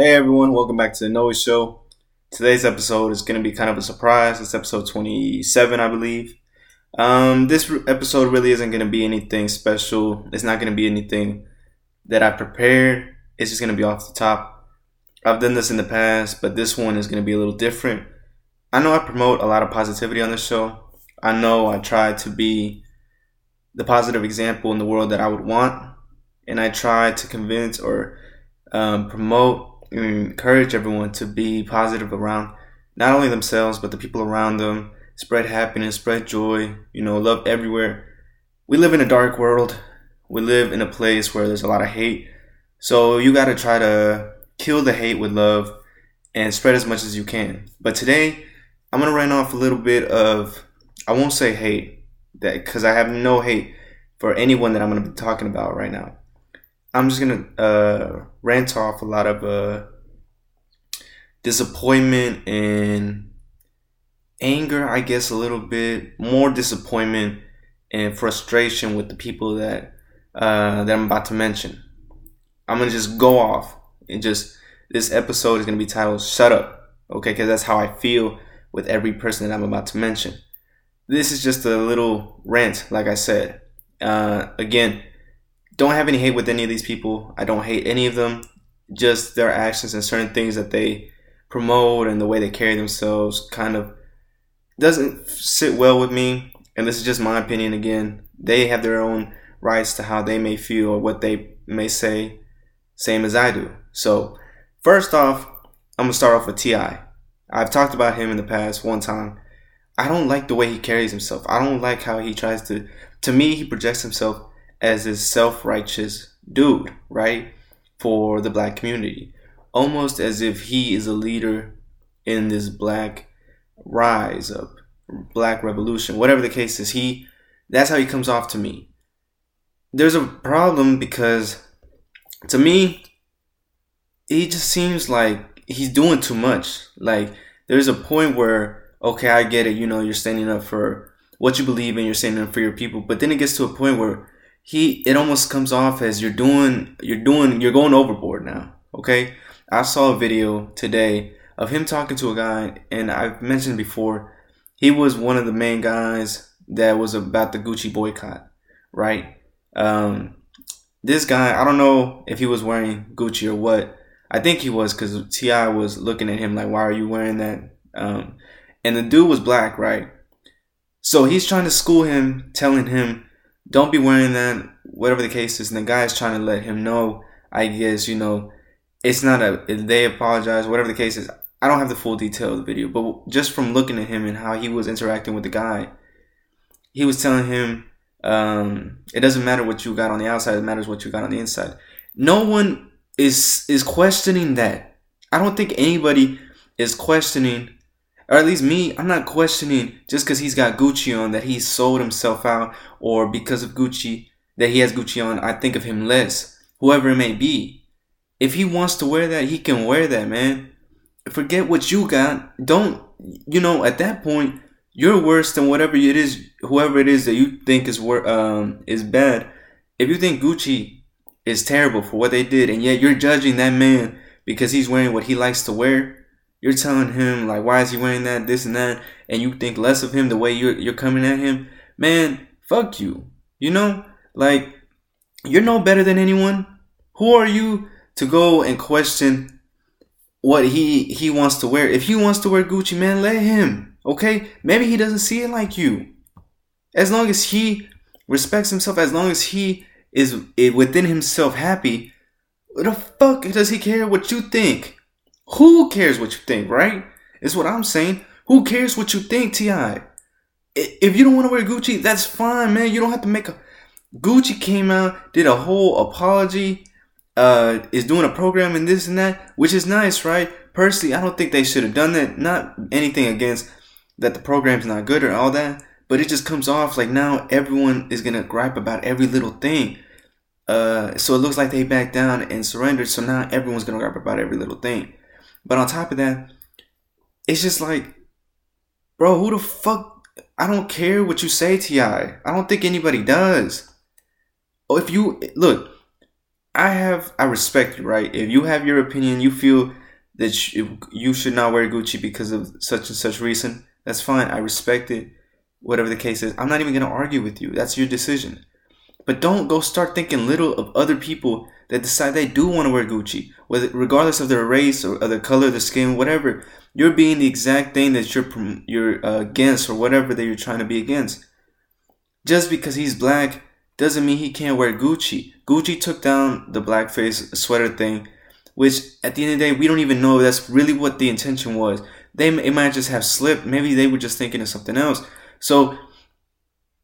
Hey everyone, welcome back to the Noe Show. Today's episode is going to be kind of a surprise. It's episode 27, I believe. Um, this episode really isn't going to be anything special. It's not going to be anything that I prepared. It's just going to be off the top. I've done this in the past, but this one is going to be a little different. I know I promote a lot of positivity on this show. I know I try to be the positive example in the world that I would want, and I try to convince or um, promote encourage everyone to be positive around not only themselves but the people around them. Spread happiness, spread joy, you know, love everywhere. We live in a dark world. We live in a place where there's a lot of hate. So you got to try to kill the hate with love and spread as much as you can. But today, I'm to run off a little bit of I won't say hate that because I have no hate for anyone that I'm to be talking about right now. I'm just gonna uh, rant off a lot of uh, disappointment and anger, I guess, a little bit more disappointment and frustration with the people that uh, that I'm about to mention. I'm gonna just go off and just this episode is gonna be titled "Shut Up," okay? Because that's how I feel with every person that I'm about to mention. This is just a little rant, like I said. Uh, again, don't have any hate with any of these people. I don't hate any of them. Just their actions and certain things that they promote and the way they carry themselves kind of doesn't sit well with me. And this is just my opinion again. They have their own rights to how they may feel or what they may say, same as I do. So, first off, I'm gonna start off with T.I. I've talked about him in the past one time. I don't like the way he carries himself. I don't like how he tries to. To me, he projects himself as this self righteous dude, right? For the black community. Almost as if he is a leader in this black rise up, black revolution, whatever the case is. He, that's how he comes off to me. There's a problem because to me, he just seems like he's doing too much. Like, there's a point where, okay, I get it, you know, you're standing up for what you believe in, you're standing up for your people, but then it gets to a point where he it almost comes off as you're doing you're doing you're going overboard now. Okay, I saw a video today of him talking to a guy, and I've mentioned before he was one of the main guys that was about the Gucci boycott, right? Um, this guy, I don't know if he was wearing Gucci or what. I think he was because T.I. was looking at him like, "Why are you wearing that?" Um, and the dude was black, right? So he's trying to school him, telling him don't be wearing that, whatever the case is. And the guy is trying to let him know, I guess, you know, it's not a, they apologize, whatever the case is. I don't have the full detail of the video, but just from looking at him and how he was interacting with the guy, he was telling him, um, it doesn't matter what you got on the outside, it matters what you got on the inside. No one is is questioning that. I don't think anybody is questioning or at least me, I'm not questioning just because he's got Gucci on that he sold himself out, or because of Gucci that he has Gucci on, I think of him less, whoever it may be. If he wants to wear that, he can wear that, man. Forget what you got. Don't, you know, at that point, you're worse than whatever it is, whoever it is that you think is um is bad. If you think Gucci is terrible for what they did, and yet you're judging that man because he's wearing what he likes to wear, you're telling him like why is he wearing that this and that and you think less of him the way you're you're coming at him? Man fuck you. You know? Like you're no better than anyone. Who are you to go and question what he he wants to wear? If he wants to wear gucci man let him okay? Maybe he doesn't see it like you. As long as he respects himself as long as he is eh, within himself happy the fuck does he care what you think who cares what you think, right? Is what I'm saying. Who cares what you think, T.I.? If you don't want to wear Gucci, that's fine, man. You don't have to make a. Gucci came out, did a whole apology, uh, is doing a program and this and that, which is nice, right? Personally, I don't think they should have done that. Not anything against that the program's not good or all that, but it just comes off like now everyone is gonna gripe about every little thing. Uh, so it looks like they backed down and surrendered. So now everyone's gonna gripe about every little thing. But on top of that, it's just like, bro, who the fuck? I don't care what you say, T.I. I don't think anybody does. Oh, if you look, I have I respect you, right? If you have your opinion, you feel that you, you should not wear Gucci because of such and such reason. That's fine. I respect it. Whatever the case is, I'm not even gonna argue with you. That's your decision. But don't go start thinking little of other people that decide they do want to wear Gucci, regardless of their race or the color of their skin, whatever. You're being the exact thing that you're you're uh, against or whatever that you're trying to be against. Just because he's black doesn't mean he can't wear Gucci. Gucci took down the blackface sweater thing, which at the end of the day we don't even know if that's really what the intention was. They it might just have slipped. Maybe they were just thinking of something else. So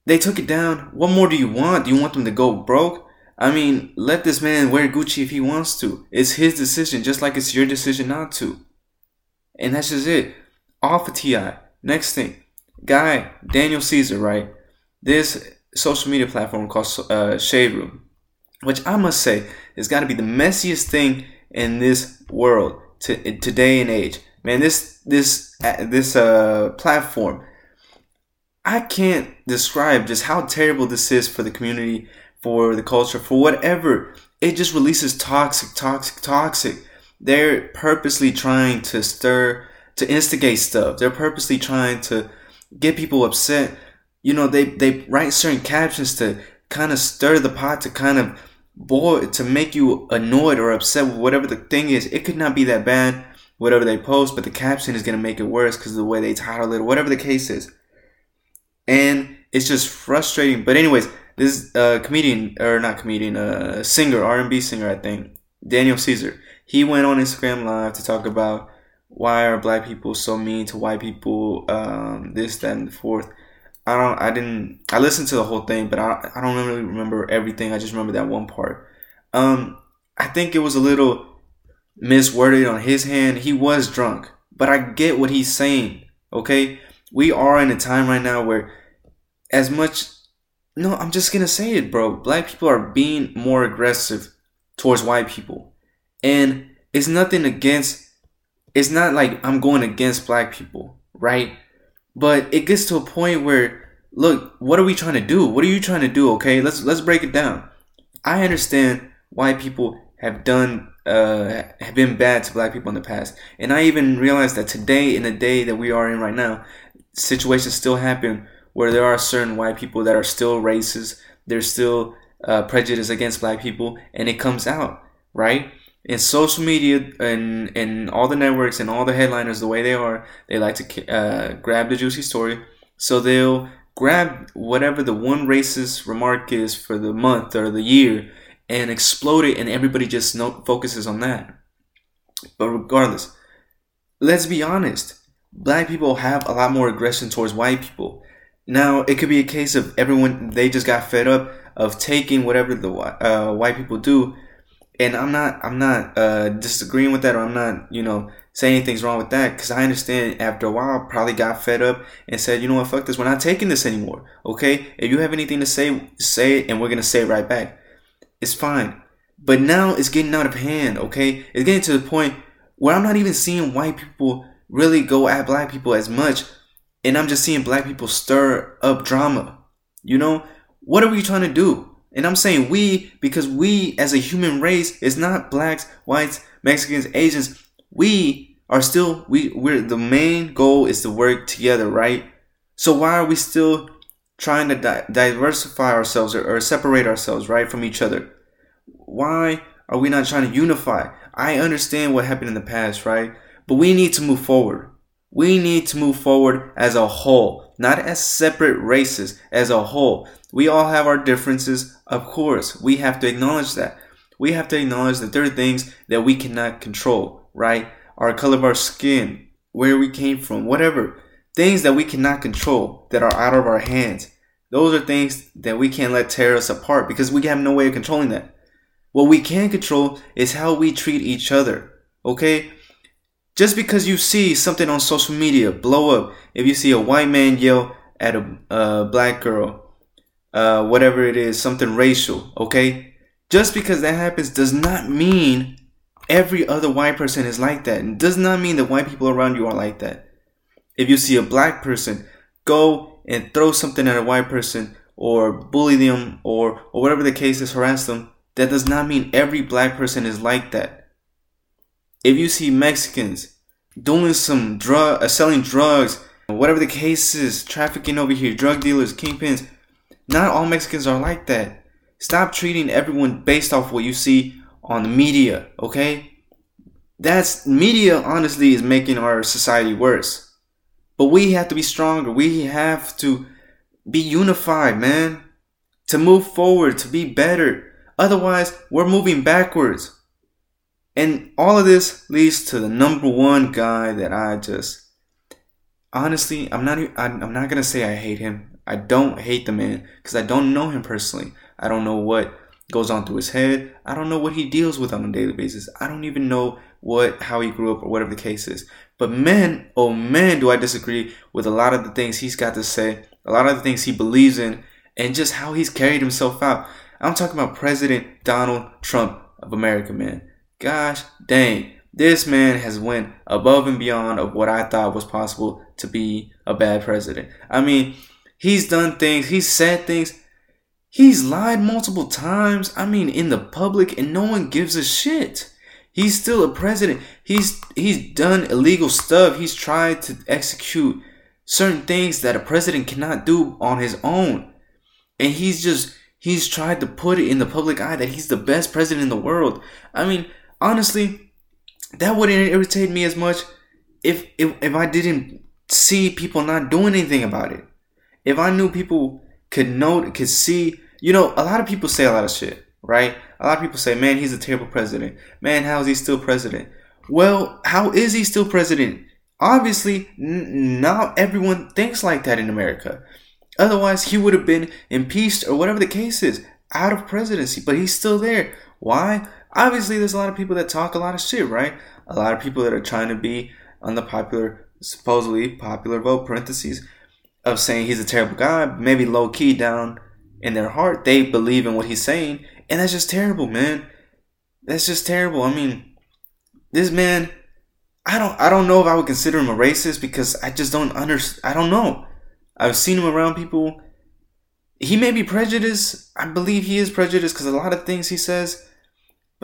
they took it down. What more do you want? Do you want them to go broke? I mean, let this man wear Gucci if he wants to. It's his decision, just like it's your decision not to. And that's just it. Off of T.I. Next thing, guy Daniel Caesar, right? This social media platform called uh, Shade Room, which I must say has got to be the messiest thing in this world to today and age. Man, this this uh, this uh platform, I can't describe just how terrible this is for the community, for the culture, for whatever. It just releases toxic, toxic, toxic they're purposely trying to stir, to instigate stuff. They're purposely trying to get people upset. You know, they, they write certain captions to kind of stir the pot, to kind of boil, to make you annoyed or upset with whatever the thing is. It could not be that bad, whatever they post, but the caption is going to make it worse because of the way they title it, whatever the case is. And it's just frustrating. But anyways, this uh, comedian, or not comedian, uh, singer, R&B singer, I think, Daniel Caesar he went on Instagram Live to talk about why are black people so mean to white people, um, this, that, and the fourth. I don't, I didn't, I listened to the whole thing, but I, I don't really remember everything. I just remember that one part. Um, I think it was a little misworded on his hand. He was drunk, but I get what he's saying. Okay, we are in a time right now where, as much, no, I'm just gonna say it, bro. Black people are being more aggressive towards white people. And it's nothing against, it's not like I'm going against black people, right? But it gets to a point where, look, what are we trying to do? What are you trying to do? Okay, let's let's break it down. I understand why people have done uh, have been bad to black people in the past, and I even realize that today, in the day that we are in right now, situations still happen where there are certain white people that are still racist. There's still uh, prejudice against black people, and it comes out, right? in social media and and all the networks and all the headliners the way they are they like to uh, grab the juicy story so they'll grab whatever the one racist remark is for the month or the year and explode it and everybody just no- focuses on that but regardless let's be honest black people have a lot more aggression towards white people. Now it could be a case of everyone they just got fed up of taking whatever the uh, white people do. And I'm not I'm not uh, disagreeing with that or I'm not you know saying anything's wrong with that. Because I understand after a while I probably got fed up and said you know what? Fuck this. We're not taking this anymore. Okay? If you have anything to say say it and we're gonna say it right back. It's fine. But now it's getting out of hand okay? It's getting to the point where I'm not even seeing white people really go at black people as much and I'm just seeing black people stir up drama you know what are we trying to do and I'm saying we because we as a human race is not blacks, whites, Mexicans, Asians. We are still we we're the main goal is to work together, right? So why are we still trying to di- diversify ourselves or, or separate ourselves, right, from each other? Why are we not trying to unify? I understand what happened in the past, right? But we need to move forward. We need to move forward as a whole, not as separate races, as a whole. We all have our differences, of course. We have to acknowledge that. We have to acknowledge that there are things that we cannot control, right? Our color of our skin, where we came from, whatever. Things that we cannot control that are out of our hands. Those are things that we can't let tear us apart because we have no way of controlling that. What we can control is how we treat each other. Okay? Just because you see something on social media blow up, if you see a white man yell at a black girl, uh, whatever it is, something racial, okay? Just because that happens does not mean every other white person is like that. Does not mean that white people around you are like that. If you see a black person go and throw something at a white person or bully them or, or whatever the case is, harass them, that does not mean every black person is like that. If you see Mexicans doing some drug, uh, selling drugs, whatever the case is, trafficking over here, drug dealers, kingpins, not all Mexicans are like that. Stop treating everyone based off what you see on the media, okay? That's media honestly is making our society worse. But we have to be stronger. We have to be unified, man. To move forward, to be better. Otherwise, we're moving backwards. And all of this leads to the number one guy that I just honestly, I'm not I'm not going to say I hate him. I don't hate the man because I don't know him personally. I don't know what goes on through his head. I don't know what he deals with on a daily basis. I don't even know what how he grew up or whatever the case is. But man, oh man, do I disagree with a lot of the things he's got to say, a lot of the things he believes in, and just how he's carried himself out. I'm talking about President Donald Trump of America, man. Gosh dang. This man has went above and beyond of what I thought was possible to be a bad president. I mean, he's done things, he's said things He's lied multiple times. I mean, in the public, and no one gives a shit. He's still a president. He's he's done illegal stuff. He's tried to execute certain things that a president cannot do on his own. And he's just he's tried to put it in the public eye that he's the best president in the world. I mean, honestly, that wouldn't irritate me as much if if, if I didn't see people not doing anything about it. If I knew people could know could see you know, a lot of people say a lot of shit, right? A lot of people say, man, he's a terrible president. Man, how is he still president? Well, how is he still president? Obviously, n- not everyone thinks like that in America. Otherwise, he would have been impeached or whatever the case is, out of presidency, but he's still there. Why? Obviously, there's a lot of people that talk a lot of shit, right? A lot of people that are trying to be on the popular, supposedly popular vote, parentheses, of saying he's a terrible guy, maybe low key down in their heart they believe in what he's saying and that's just terrible man. That's just terrible. I mean this man i don't i don't know if i would consider him a racist because i just don't understand i don't know. I've seen him around people. He may be prejudiced. I believe he is prejudiced because a lot of things he says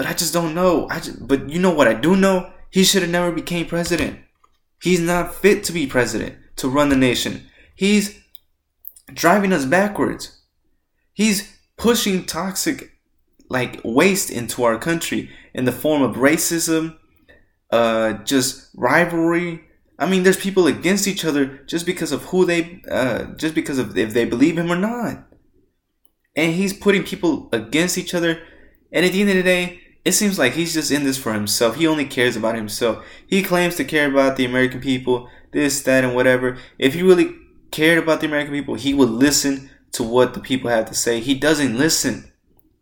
but i just don't know i just, but you know what i do know he should have never became president he's not fit to be president to run the nation he's driving us backwards He's pushing toxic like waste into our country in the form of racism, uh, just rivalry. I mean, there's people against each other just because of who they, uh, just because of if they believe him or not. And he's putting people against each other. And at the end of the day, it seems like he's just in this for himself. He only cares about himself. He claims to care about the American people, this, that, and whatever. If he really cared about the American people, he would listen to what the people have to say. He doesn't listen.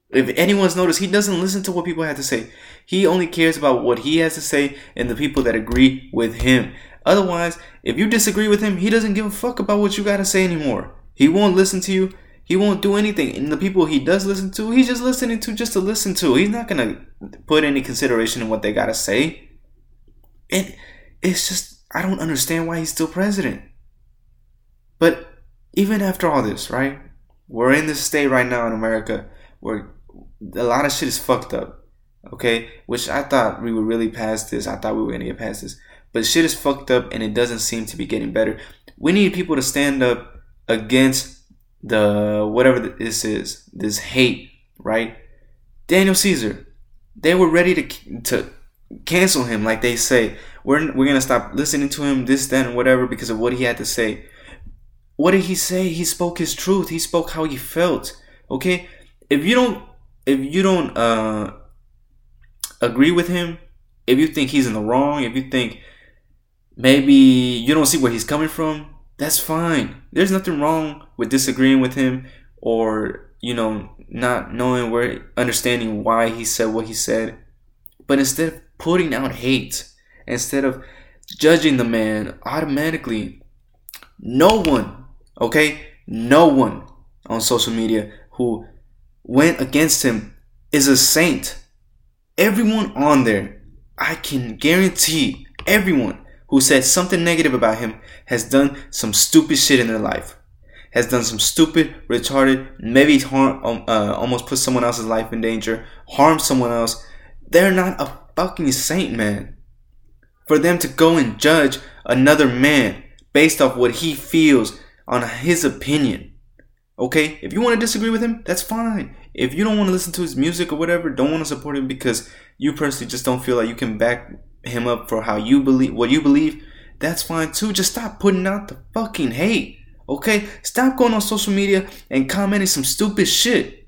If anyone's noticed, he doesn't listen to what people have to say. He only cares about what he has to say and the people that agree with him. Otherwise, if you disagree with him, he doesn't give a fuck about what you got to say anymore. He won't listen to you. He won't do anything. And the people he does listen to, he's just listening to just to listen to. He's not to put any consideration in what they got to say. And it's just, I don't understand why he's still president. But even after all this, right? We're in this state right now in America where a lot of shit is fucked up. Okay? Which I thought we were really past this. I thought we were gonna get past this. But shit is fucked up and it doesn't seem to be getting better. We need people to stand up against the whatever this is, this hate, right? Daniel Caesar, they were ready to to cancel him, like they say. We're we're gonna stop listening to him, this, and whatever, because of what he had to say. What did he say? He spoke his truth. He spoke how he felt. Okay? If you don't if you don't uh agree with him, if you think he's in the wrong, if you think maybe you don't see where he's coming from, that's fine. There's nothing wrong with disagreeing with him or, you know, not knowing where understanding why he said what he said. But instead of putting out hate, instead of judging the man automatically, no one Okay? No one on social media who went against him is a saint. Everyone on there, I can guarantee everyone who said something negative about him has done some stupid shit in their life. has done some stupid, retarded, maybe harm, um, uh, almost put someone else's life in danger, harm someone else, they're not a fucking saint, man. For them to go and judge another man based off what he feels on his opinion. Okay? If you want to disagree with him, that's fine. If you don't want to listen to his music or whatever, don't want to support him because you personally just don't feel like you can back him up for how you believe what you believe, that's fine too. Just stop putting out the fucking hate. Okay? Stop going on social media and commenting some stupid shit.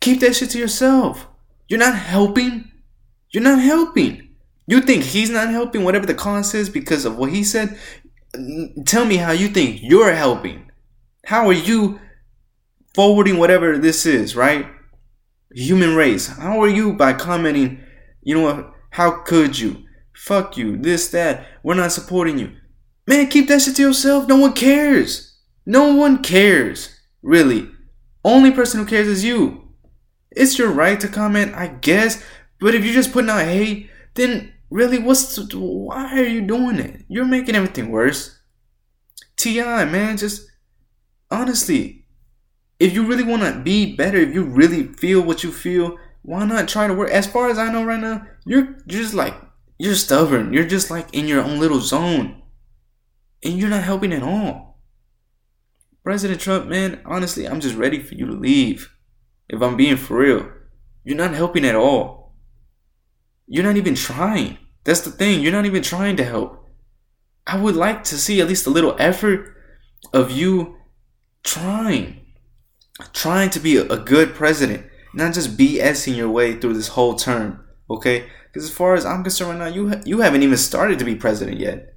Keep that shit to yourself. You're not helping. You're not helping. You think he's not helping, whatever the cause is, because of what he said? Tell me how you think you're helping. How are you forwarding whatever this is, right? Human race. How are you by commenting, you know what? How could you? Fuck you. This, that. We're not supporting you. Man, keep that shit to yourself. No one cares. No one cares. Really. Only person who cares is you. It's your right to comment, I guess. But if you're just putting out hate, then really, what's why are you doing it? You're making everything worse. T.I., man, just honestly, if you really want to be better, if you really feel what you feel, why not try to work? As far as I know right now, you're, just like you're stubborn. You're just like in your own little zone, and you're not helping at all. President Trump, man, honestly, I'm just ready for you to leave. If I'm being for real, you're not helping at all. You're not even trying. That's the thing. You're not even trying to help. I would like to see at least a little effort of you trying, trying to be a, good president, not just BSing your way through this whole term. Okay, because as far as I'm concerned right now, you ha- you haven't even started to be president yet.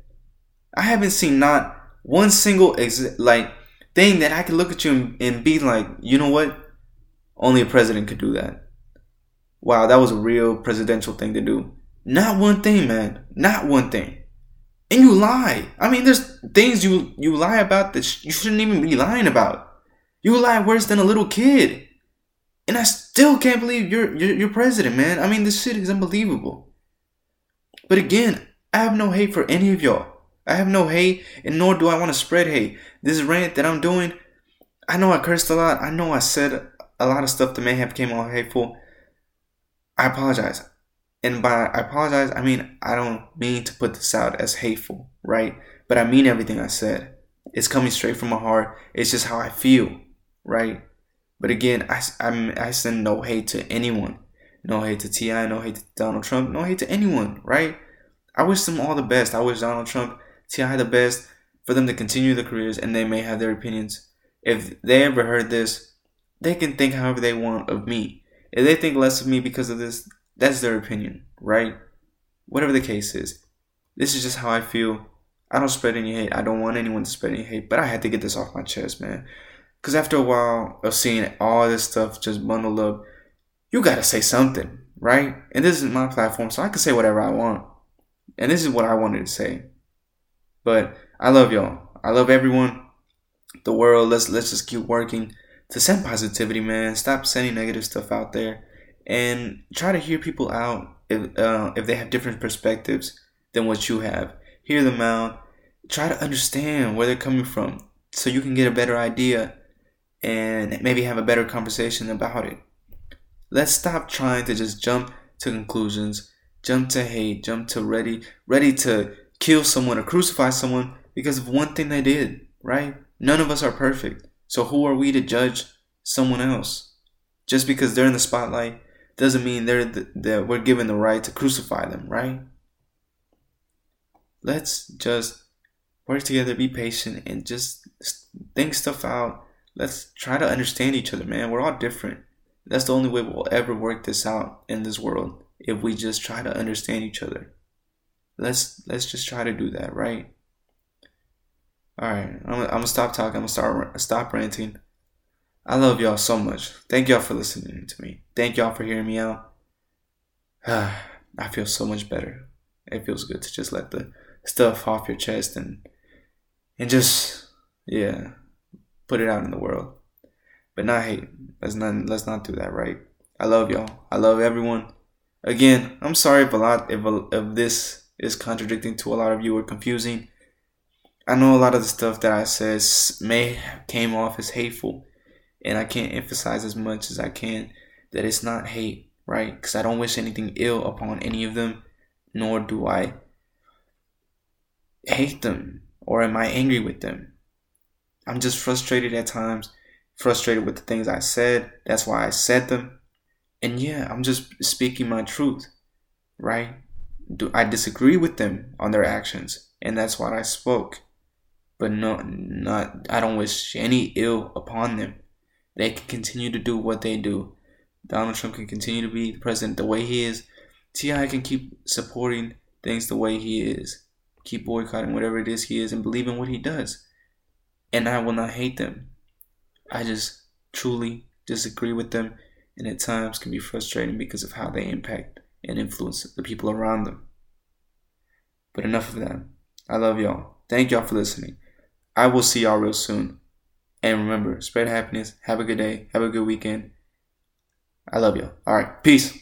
I haven't seen not one single ex- like thing that I could look at you and, and be like, you know what? Only a president could do that. Wow, that was a real presidential thing to do. Not one thing, man. Not one thing. And you lie. I mean, there's things you you lie about that sh- you shouldn't even be lying about. You lie worse than a little kid. And I still can't believe you're, you're you're president, man. I mean, this shit is unbelievable. But again, I have no hate for any of y'all. I have no hate, and nor do I want to spread hate. This rant that I'm doing, I know I cursed a lot. I know I said a lot of stuff that may have came off hateful. I apologize. And by I apologize, I mean I don't mean to put this out as hateful, right? But I mean everything I said. It's coming straight from my heart. It's just how I feel, right? But again, I, I'm, I send no hate to anyone. No hate to T.I., no hate to Donald Trump, no hate to anyone, right? I wish them all the best. I wish Donald Trump, T.I. the best for them to continue their careers and they may have their opinions. If they ever heard this, they can think however they want of me. If they think less of me because of this, that's their opinion, right? Whatever the case is. This is just how I feel. I don't spread any hate. I don't want anyone to spread any hate, but I had to get this off my chest, man. Because after a while of seeing all this stuff just bundled up, you gotta say something, right? And this is my platform, so I can say whatever I want. And this is what I wanted to say. But I love y'all. I love everyone. The world. Let's let's just keep working to send positivity, man. Stop sending negative stuff out there, and try to hear people out if uh, if they have different perspectives than what you have. Hear them out. Try to understand where they're coming from, so you can get a better idea and maybe have a better conversation about it. Let's stop trying to just jump to conclusions, jump to hate, jump to ready, ready to kill someone or crucify someone because of one thing they did, right? None of us are perfect. So who are we to judge someone else? Just because they're in the spotlight doesn't mean they're the, that we're given the right to crucify them, right? Let's just work together, be patient, and just think stuff out let's try to understand each other, man. We're all different. That's the only way we'll ever work this out in this world if we just try to understand each other. Let's let's just try to do that, right? All right, I'm, I'm gonna stop talking. I'm gonna start stop ranting. I love y'all so much. Thank y'all for listening to me. Thank y'all for hearing me out. I feel so much better. It feels good to just let the stuff off your chest and and just yeah put it out in the world. But not hate. Let's not let's not do that, right? I love y'all. I love everyone. Again, I'm sorry if a lot if, if this is contradicting to a lot of you or confusing. I know a lot of the stuff that I says may came off as hateful, and I can't emphasize as much as I can that it's not hate, right? Because I don't wish anything ill upon any of them, nor do I hate them or am I angry with them. I'm just frustrated at times, frustrated with the things I said. That's why I said them. And yeah, I'm just speaking my truth, right? Do I disagree with them on their actions, and that's why I spoke. But no, not I don't wish any ill upon them. They can continue to do what they do. Donald Trump can continue to be the president the way he is. T.I. can keep supporting things the way he is. Keep boycotting whatever it is he is and believe in what he does. And I will not hate them. I just truly disagree with them and at times can be frustrating because of how they impact and influence the people around them. But enough of that. I love y'all. Thank y'all for listening. I will see y'all real soon. And remember, spread happiness. Have a good day. Have a good weekend. I love y'all. All right. Peace.